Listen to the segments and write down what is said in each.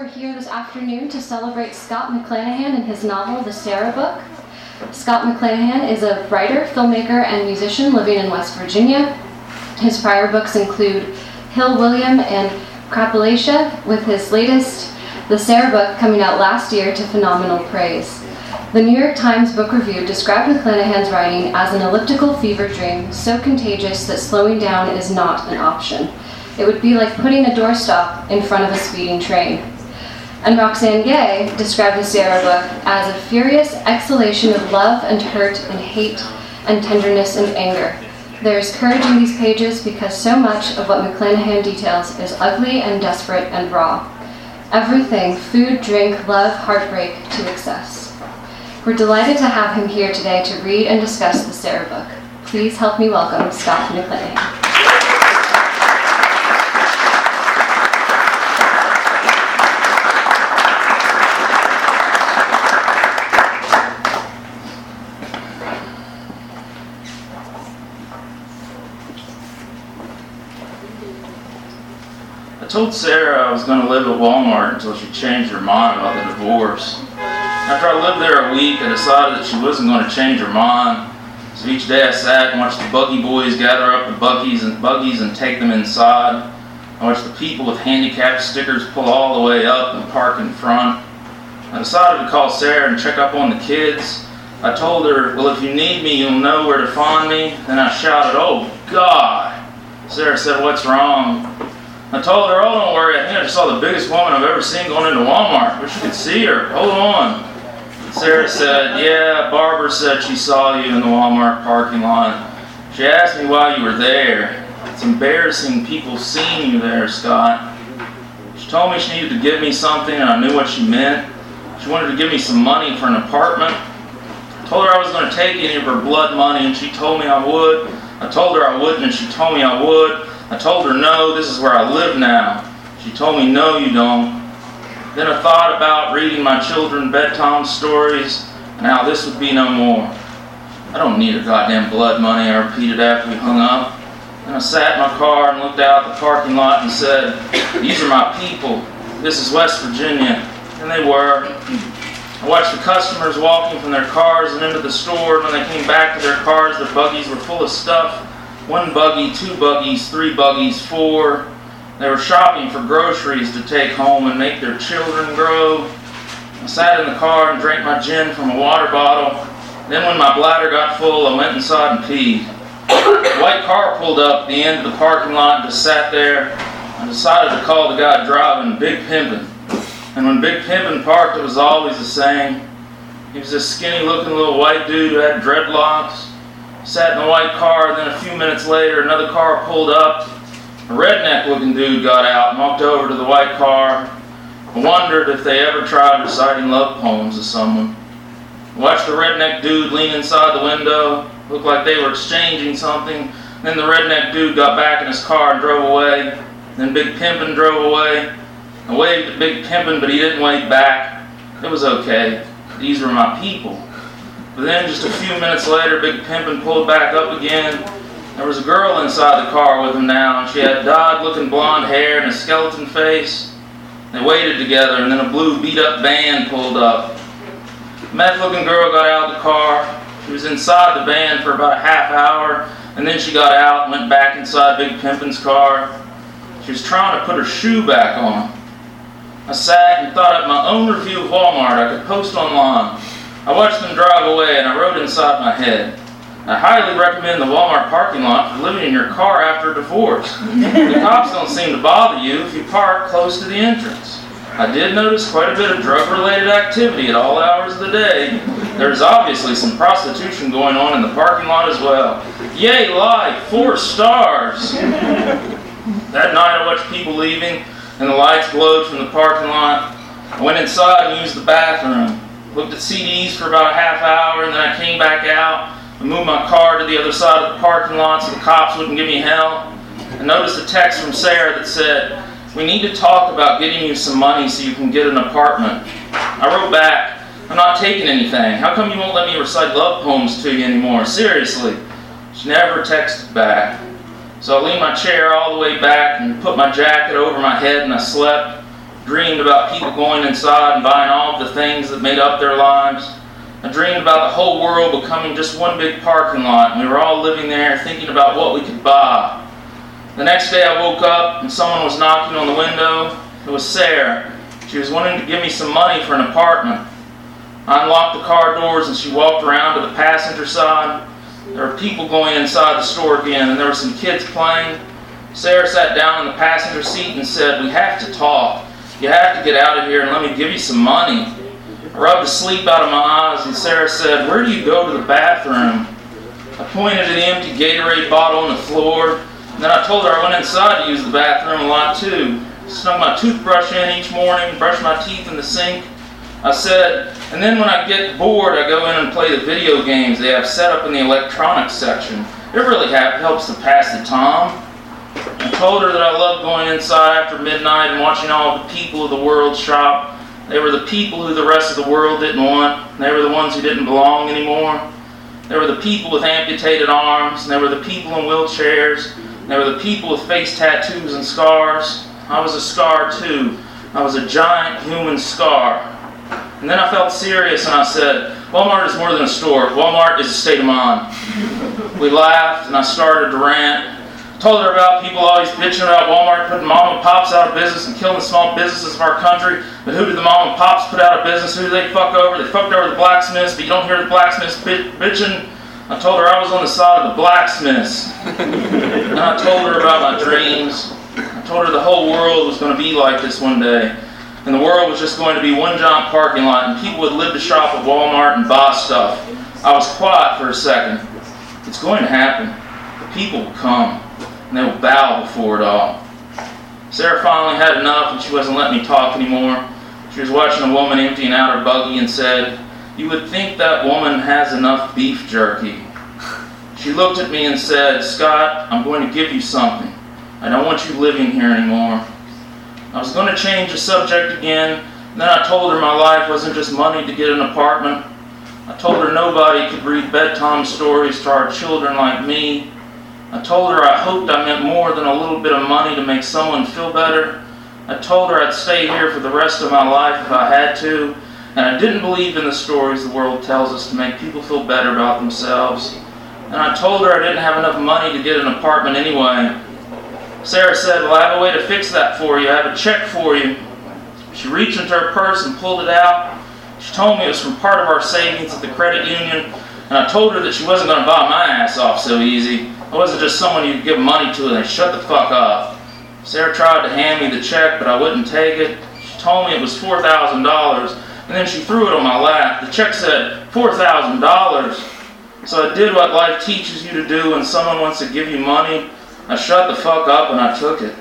We're here this afternoon to celebrate Scott McClanahan and his novel, The Sarah Book. Scott McClanahan is a writer, filmmaker, and musician living in West Virginia. His prior books include Hill William and Crapalachia, with his latest, The Sarah Book, coming out last year to phenomenal praise. The New York Times Book Review described McClanahan's writing as an elliptical fever dream so contagious that slowing down is not an option. It would be like putting a doorstop in front of a speeding train. And Roxane Gay described the Sarah book as a furious exhalation of love and hurt and hate and tenderness and anger. There is courage in these pages because so much of what McClanahan details is ugly and desperate and raw. Everything food, drink, love, heartbreak to excess. We're delighted to have him here today to read and discuss the Sarah book. Please help me welcome Scott McClanahan. Told Sarah I was going to live at Walmart until she changed her mind about the divorce. After I lived there a week, I decided that she wasn't going to change her mind. So each day I sat and watched the buggy boys gather up the buggies and buggies and take them inside. I watched the people with handicap stickers pull all the way up and park in front. I decided to call Sarah and check up on the kids. I told her, Well, if you need me, you'll know where to find me. Then I shouted, Oh, God! Sarah said, What's wrong? I told her, Oh, don't worry, I think I just saw the biggest woman I've ever seen going into Walmart. Wish you could see her. Hold on. Sarah said, Yeah, Barbara said she saw you in the Walmart parking lot. She asked me why you were there. It's embarrassing people seeing you there, Scott. She told me she needed to give me something, and I knew what she meant. She wanted to give me some money for an apartment. I told her I was going to take any of her blood money, and she told me I would. I told her I wouldn't, and she told me I would. I told her, no, this is where I live now. She told me, no, you don't. Then I thought about reading my children bedtime stories and how this would be no more. I don't need her goddamn blood money, I repeated after we hung up. Then I sat in my car and looked out the parking lot and said, These are my people. This is West Virginia. And they were. I watched the customers walking from their cars and into the store, and when they came back to their cars, their buggies were full of stuff. One buggy, two buggies, three buggies, four. They were shopping for groceries to take home and make their children grow. I sat in the car and drank my gin from a water bottle. Then, when my bladder got full, I went inside and peed. A white car pulled up at the end of the parking lot and just sat there. I decided to call the guy driving Big Pimpin'. And when Big Pimpin' parked, it was always the same. He was this skinny looking little white dude who had dreadlocks. Sat in the white car, and then a few minutes later, another car pulled up. A redneck looking dude got out and walked over to the white car. Wondered if they ever tried reciting love poems to someone. Watched the redneck dude lean inside the window, looked like they were exchanging something. Then the redneck dude got back in his car and drove away. Then Big Pimpin' drove away. I waved at Big Pimpin', but he didn't wave back. It was okay. These were my people. But then, just a few minutes later, Big Pimpin' pulled back up again. There was a girl inside the car with him now, and she had dyed looking blonde hair and a skeleton face. They waited together, and then a blue beat up van pulled up. The meth looking girl got out of the car. She was inside the van for about a half hour, and then she got out and went back inside Big Pimpin's car. She was trying to put her shoe back on. I sat and thought up my own review of Walmart I could post online. I watched them drive away and I wrote inside my head. I highly recommend the Walmart parking lot for living in your car after a divorce. the cops don't seem to bother you if you park close to the entrance. I did notice quite a bit of drug related activity at all hours of the day. There's obviously some prostitution going on in the parking lot as well. Yay, life, four stars. That night I watched people leaving and the lights glowed from the parking lot. I went inside and used the bathroom. Looked at CDs for about a half hour, and then I came back out and moved my car to the other side of the parking lot so the cops wouldn't give me hell. I noticed a text from Sarah that said, We need to talk about getting you some money so you can get an apartment. I wrote back, I'm not taking anything. How come you won't let me recite love poems to you anymore? Seriously. She never texted back. So I leaned my chair all the way back and put my jacket over my head and I slept. Dreamed about people going inside and buying all of the things that made up their lives. I dreamed about the whole world becoming just one big parking lot and we were all living there thinking about what we could buy. The next day I woke up and someone was knocking on the window. It was Sarah. She was wanting to give me some money for an apartment. I unlocked the car doors and she walked around to the passenger side. There were people going inside the store again, and there were some kids playing. Sarah sat down in the passenger seat and said, We have to talk. You have to get out of here and let me give you some money. I rubbed the sleep out of my eyes, and Sarah said, Where do you go to the bathroom? I pointed at the empty Gatorade bottle on the floor, and then I told her I went inside to use the bathroom a lot too. Snuck my toothbrush in each morning, brushed my teeth in the sink, I said, and then when I get bored, I go in and play the video games they have set up in the electronics section. It really helps to pass the time. I told her that I loved going inside after midnight and watching all the people of the world shop. They were the people who the rest of the world didn't want. They were the ones who didn't belong anymore. They were the people with amputated arms. They were the people in wheelchairs. They were the people with face tattoos and scars. I was a scar too. I was a giant human scar. And then I felt serious and I said, Walmart is more than a store. Walmart is a state of mind. we laughed and I started to rant. Told her about people always bitching about Walmart putting mom and pops out of business and killing the small businesses of our country. But who did the mom and pops put out of business? Who did they fuck over? They fucked over the blacksmiths, but you don't hear the blacksmiths bitching. I told her I was on the side of the blacksmiths. and I told her about my dreams. I told her the whole world was going to be like this one day and the world was just going to be one giant parking lot, and people would live to shop at Walmart and buy stuff. I was quiet for a second. It's going to happen. The people will come, and they will bow before it all. Sarah finally had enough, and she wasn't letting me talk anymore. She was watching a woman emptying out her buggy and said, You would think that woman has enough beef jerky. She looked at me and said, Scott, I'm going to give you something. I don't want you living here anymore. I was going to change the subject again. Then I told her my life wasn't just money to get an apartment. I told her nobody could read bedtime stories to our children like me. I told her I hoped I meant more than a little bit of money to make someone feel better. I told her I'd stay here for the rest of my life if I had to. And I didn't believe in the stories the world tells us to make people feel better about themselves. And I told her I didn't have enough money to get an apartment anyway. Sarah said, Well, I have a way to fix that for you. I have a check for you. She reached into her purse and pulled it out. She told me it was from part of our savings at the credit union, and I told her that she wasn't going to buy my ass off so easy. I wasn't just someone you could give money to and they shut the fuck up. Sarah tried to hand me the check, but I wouldn't take it. She told me it was $4,000, and then she threw it on my lap. The check said $4,000. So I did what life teaches you to do when someone wants to give you money. I shut the fuck up and I took it.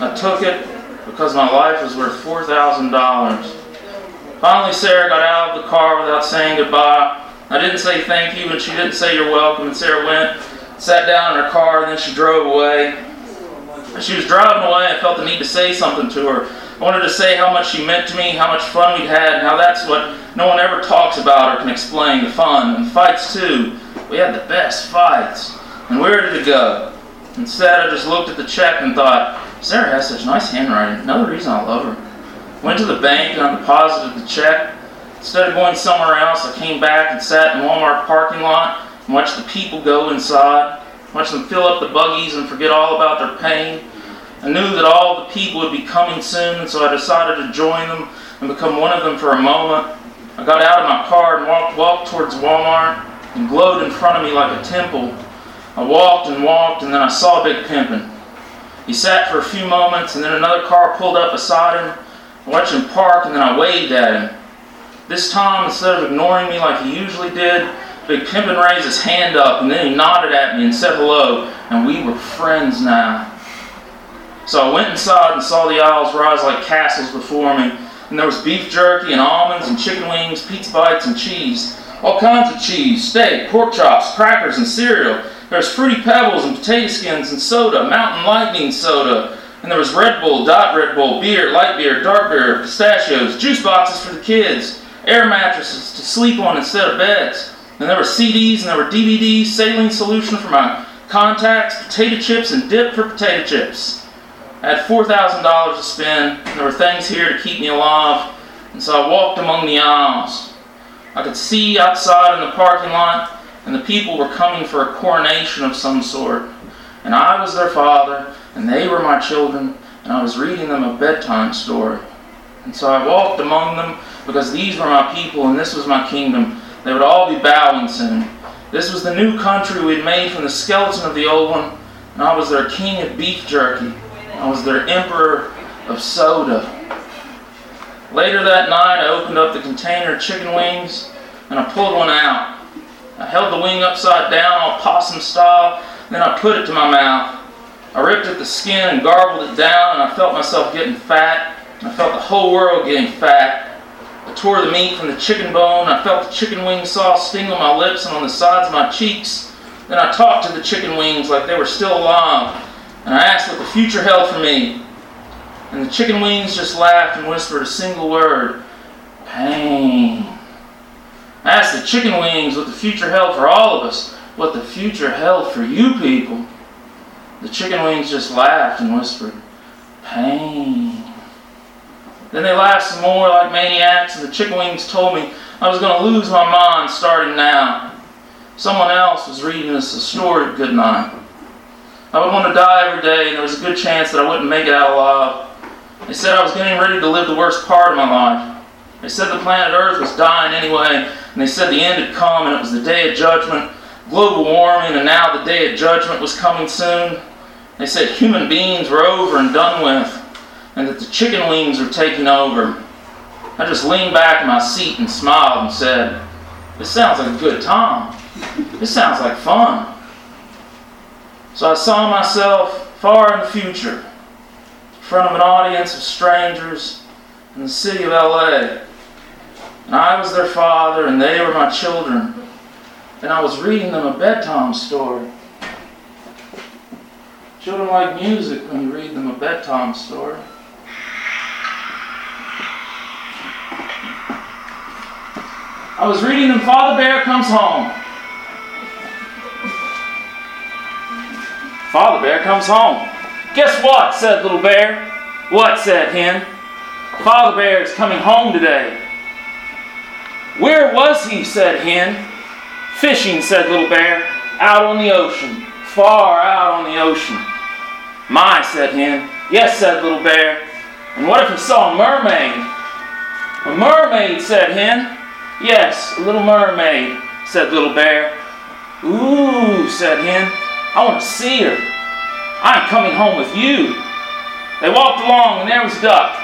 I took it because my life was worth $4,000. Finally, Sarah got out of the car without saying goodbye. I didn't say thank you, and she didn't say you're welcome. And Sarah went, sat down in her car, and then she drove away. She was driving away, I felt the need to say something to her. I wanted to say how much she meant to me, how much fun we'd had, and how that's what no one ever talks about or can explain the fun. And fights, too. We had the best fights. And where did it go? Instead, I just looked at the check and thought, Sarah has such nice handwriting. Another reason I love her. Went to the bank and I deposited the check. Instead of going somewhere else, I came back and sat in Walmart parking lot and watched the people go inside. Watch them fill up the buggies and forget all about their pain. I knew that all the people would be coming soon, so I decided to join them and become one of them for a moment. I got out of my car and walked, walked towards Walmart and glowed in front of me like a temple. I walked and walked, and then I saw Big Pimpin'. He sat for a few moments, and then another car pulled up beside him. I watched him park, and then I waved at him. This time, instead of ignoring me like he usually did, Big Pimpin' raised his hand up, and then he nodded at me and said hello, and we were friends now. So I went inside and saw the aisles rise like castles before me. And there was beef jerky and almonds and chicken wings, pizza bites and cheese. All kinds of cheese, steak, pork chops, crackers, and cereal. There was fruity pebbles and potato skins and soda, mountain lightning soda. And there was Red Bull, Dot Red Bull, beer, light beer, dark beer, pistachios, juice boxes for the kids, air mattresses to sleep on instead of beds. And there were CDs and there were DVDs, saline solution for my contacts, potato chips, and dip for potato chips. I had $4,000 to spend, and there were things here to keep me alive, and so I walked among the aisles. I could see outside in the parking lot, and the people were coming for a coronation of some sort. And I was their father, and they were my children, and I was reading them a bedtime story. And so I walked among them, because these were my people, and this was my kingdom. They would all be bowing soon. This was the new country we had made from the skeleton of the old one, and I was their king of beef jerky. I was their emperor of soda. Later that night, I opened up the container of chicken wings, and I pulled one out. I held the wing upside down, all possum style, then I put it to my mouth. I ripped at the skin and garbled it down, and I felt myself getting fat. I felt the whole world getting fat. I tore the meat from the chicken bone. I felt the chicken wing sauce sting on my lips and on the sides of my cheeks. Then I talked to the chicken wings like they were still alive, and I asked what the future held for me. And the chicken wings just laughed and whispered a single word pain. I asked the chicken wings what the future held for all of us, what the future held for you people. The chicken wings just laughed and whispered, Pain. Then they laughed some more like maniacs, and the chicken wings told me I was going to lose my mind starting now. Someone else was reading us a story night. I would want to die every day, and there was a good chance that I wouldn't make it out alive. They said I was getting ready to live the worst part of my life. They said the planet Earth was dying anyway, and they said the end had come, and it was the day of judgment, global warming, and now the day of judgment was coming soon. They said human beings were over and done with, and that the chicken wings were taking over. I just leaned back in my seat and smiled and said, This sounds like a good time. This sounds like fun. So I saw myself far in the future, in front of an audience of strangers in the city of LA. And I was their father, and they were my children. And I was reading them a bedtime story. Children like music when you read them a bedtime story. I was reading them Father Bear Comes Home. Father Bear comes home. Guess what? said Little Bear. What? said Hen. Father Bear is coming home today. Where was he? said Hen. Fishing, said Little Bear, out on the ocean, far out on the ocean. My, said Hen. Yes, said Little Bear. And what if he saw a mermaid? A mermaid, said Hen. Yes, a little mermaid, said Little Bear. Ooh, said Hen. I want to see her. I'm coming home with you. They walked along, and there was Duck.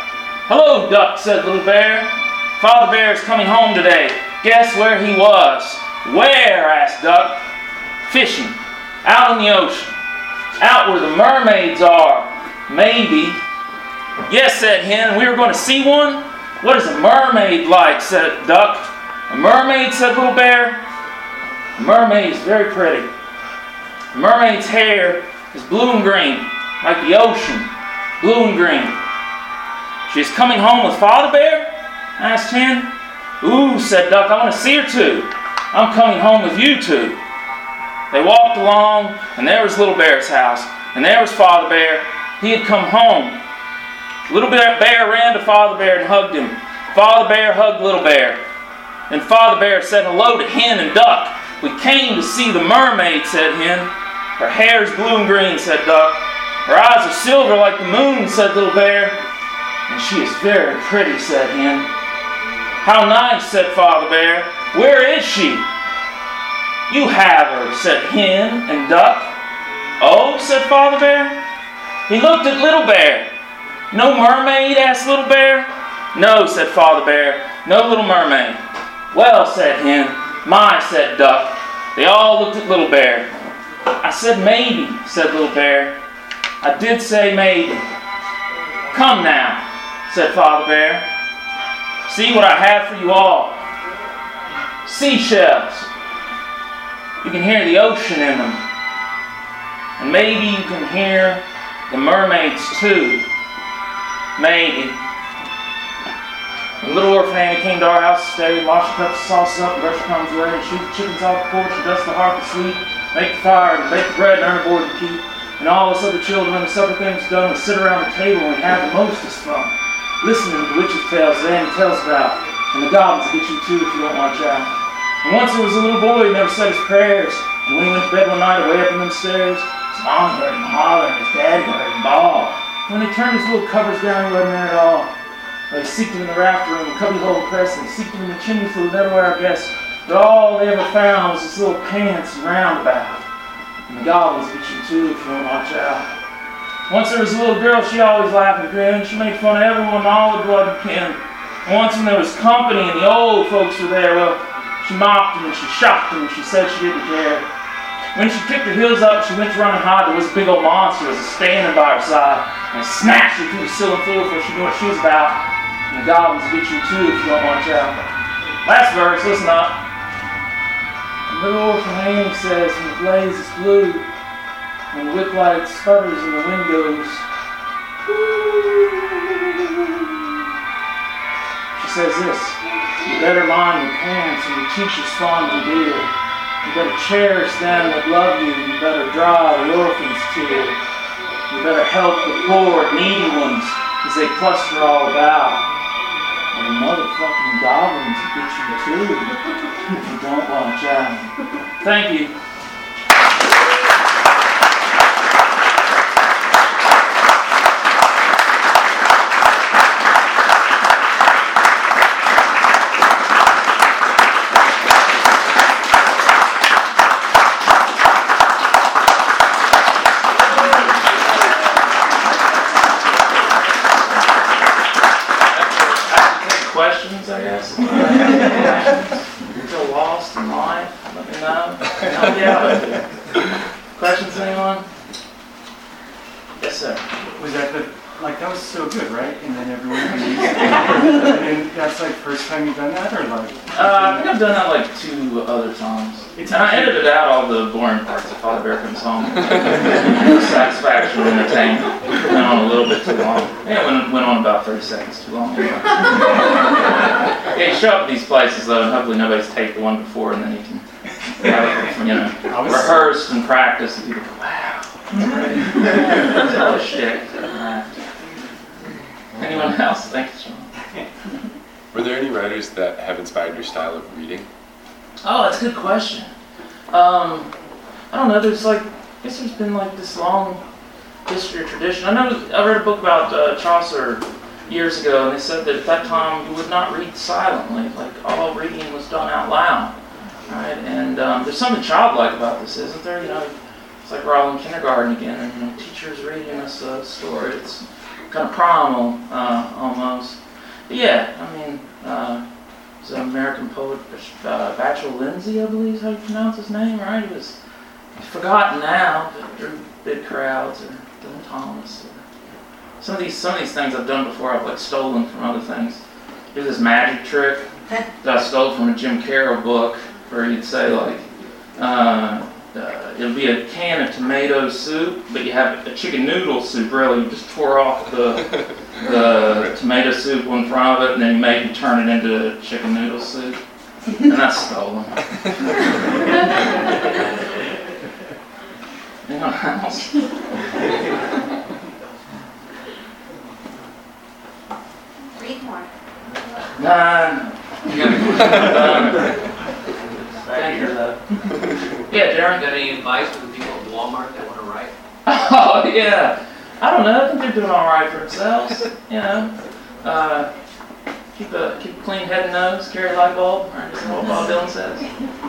Hello, Duck, said Little Bear. Father Bear is coming home today. Guess where he was? Where? asked Duck. Fishing. Out in the ocean. Out where the mermaids are. Maybe. Yes, said Hen. We were going to see one. What is a mermaid like? said Duck. A mermaid, said Little Bear. A mermaid is very pretty. A mermaid's hair is blue and green, like the ocean. Blue and green. She's coming home with Father Bear? asked Hen. Ooh, said Duck, I want to see her too. I'm coming home with you two. They walked along, and there was Little Bear's house, and there was Father Bear. He had come home. Little Bear ran to Father Bear and hugged him. Father Bear hugged Little Bear. And Father Bear said hello to Hen and Duck. We came to see the mermaid, said Hen. Her hair is blue and green, said Duck. Her eyes are silver like the moon, said Little Bear. And she is very pretty, said Hen. How nice, said Father Bear. Where is she? You have her, said Hen and Duck. Oh, said Father Bear. He looked at Little Bear. No mermaid? asked Little Bear. No, said Father Bear. No little mermaid. Well, said Hen. My, said Duck. They all looked at Little Bear. I said maybe, said Little Bear. I did say maybe. Come now, said Father Bear. See what I have for you all. Seashells. You can hear the ocean in them. And maybe you can hear the mermaids too. Maybe. The little orphan Annie came to our house to stay, wash the cups sauce up, brush crumbs away, and shoot the chickens off the porch, dust the hearth to sleep, make the fire, and bake the bread and earn a board to keep. And all us other children, when the supper things done, we sit around the table and have the mostest fun. Listening to the witches' tales that Annie tells about, and the goblins get you too if you don't watch out. And once there was a little boy who never said his prayers, and when he went to bed one night away up in them stairs, his mom heard him holler and his dad heard him bawl. When he turned his little covers down, he wasn't there at all. They seeked in the rafter room, the cubby hole press, and seeked in the chimney flue, everywhere, I guess. But all they ever found was this little pants and roundabout. And the goblins get you too if you don't watch out. Once there was a little girl, she always laughed and grinned. She made fun of everyone, all the blood and kin. And once when there was company and the old folks were there, well, she mocked them and she shocked them and she said she didn't care. When she kicked her heels up, she went to run and hide. There was a big old monster was standing by her side and snatched her through the ceiling floor before she knew what she was about. The goblins get you too if you don't watch out. Last verse, listen up. The little Annie says, when the blaze is blue, when the whip light sputters in the windows, she says this, you better mind your parents and your teachers fond and dear. You better cherish them that love you. You better dry the orphan's tear. You better help the poor, needy ones as they cluster all about. And the motherfucking goblins get you too if you don't watch out. Thank you. I can take questions, I guess. Feel lost in life? Let me know. Help you out. Questions, anyone? Yes, sir. Was that the, like, that was so good, right? And then everyone leaves. And that's like first time you've done that, or like? Uh, I think I've done that like two other times. It's And I edited out all the boring parts of Father Bear comes home. Satisfaction entertainment. Went on a little bit too long. Yeah, it went, went on about 30 seconds too long. yeah, you show up at these places though, and hopefully nobody's taped the one before, and then you can you know, rehearsed and practiced, and people go, wow. A shtick. Anyone else? Thank you, Sean. Were there any writers that have inspired your style of reading? Oh, that's a good question. Um, I don't know. There's like, I guess there's been like this long history or tradition. I know I read a book about uh, Chaucer years ago, and they said that at that time you would not read silently. Like all reading was done out loud, right? And um, there's something childlike about this, isn't there? You know, it's like we're all in kindergarten again, and you know, teachers reading us a story. It's kind of primal, uh, almost. But yeah, I mean. Uh, He's an American poet, uh, Vachel Lindsay, I believe is how you pronounce his name, right? He was forgotten now, but drew big crowds, or Dylan Thomas. Or some of these, some of these things I've done before, I've like stolen from other things. There's this magic trick that I stole from a Jim Carroll book, where he'd say like, uh, uh, it'll be a can of tomato soup, but you have a chicken noodle soup. Really, you just tore off the the tomato soup in front of it, and then you make and turn it into chicken noodle soup. And that's stolen. Anyone else? Read more. None. None. Thank you, though. Yeah, Darren. Got any advice for the people at Walmart that want to write? Oh yeah. I don't know. I think they're doing all right for themselves. You know, uh, keep a keep a clean head and nose. Carry a light bulb. Right, that's what Bob Dylan says.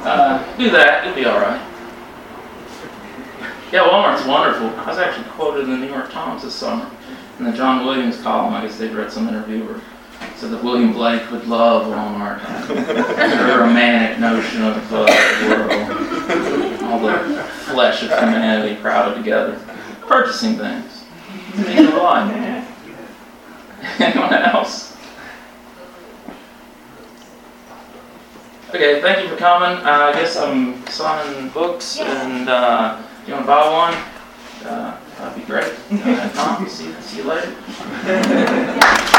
Uh, do that. You'll be all right. Yeah, Walmart's wonderful. I was actually quoted in the New York Times this summer in the John Williams column. I guess they'd read some interview said that William Blake would love Walmart. Their romantic notion of uh, the world, all the flesh of humanity crowded together, purchasing things. It means a. Anyone else? Okay, thank you for coming. Uh, I guess I'm signing books, and uh, if you want to buy one, uh, that'd be great. Uh, Tom, see, see you later.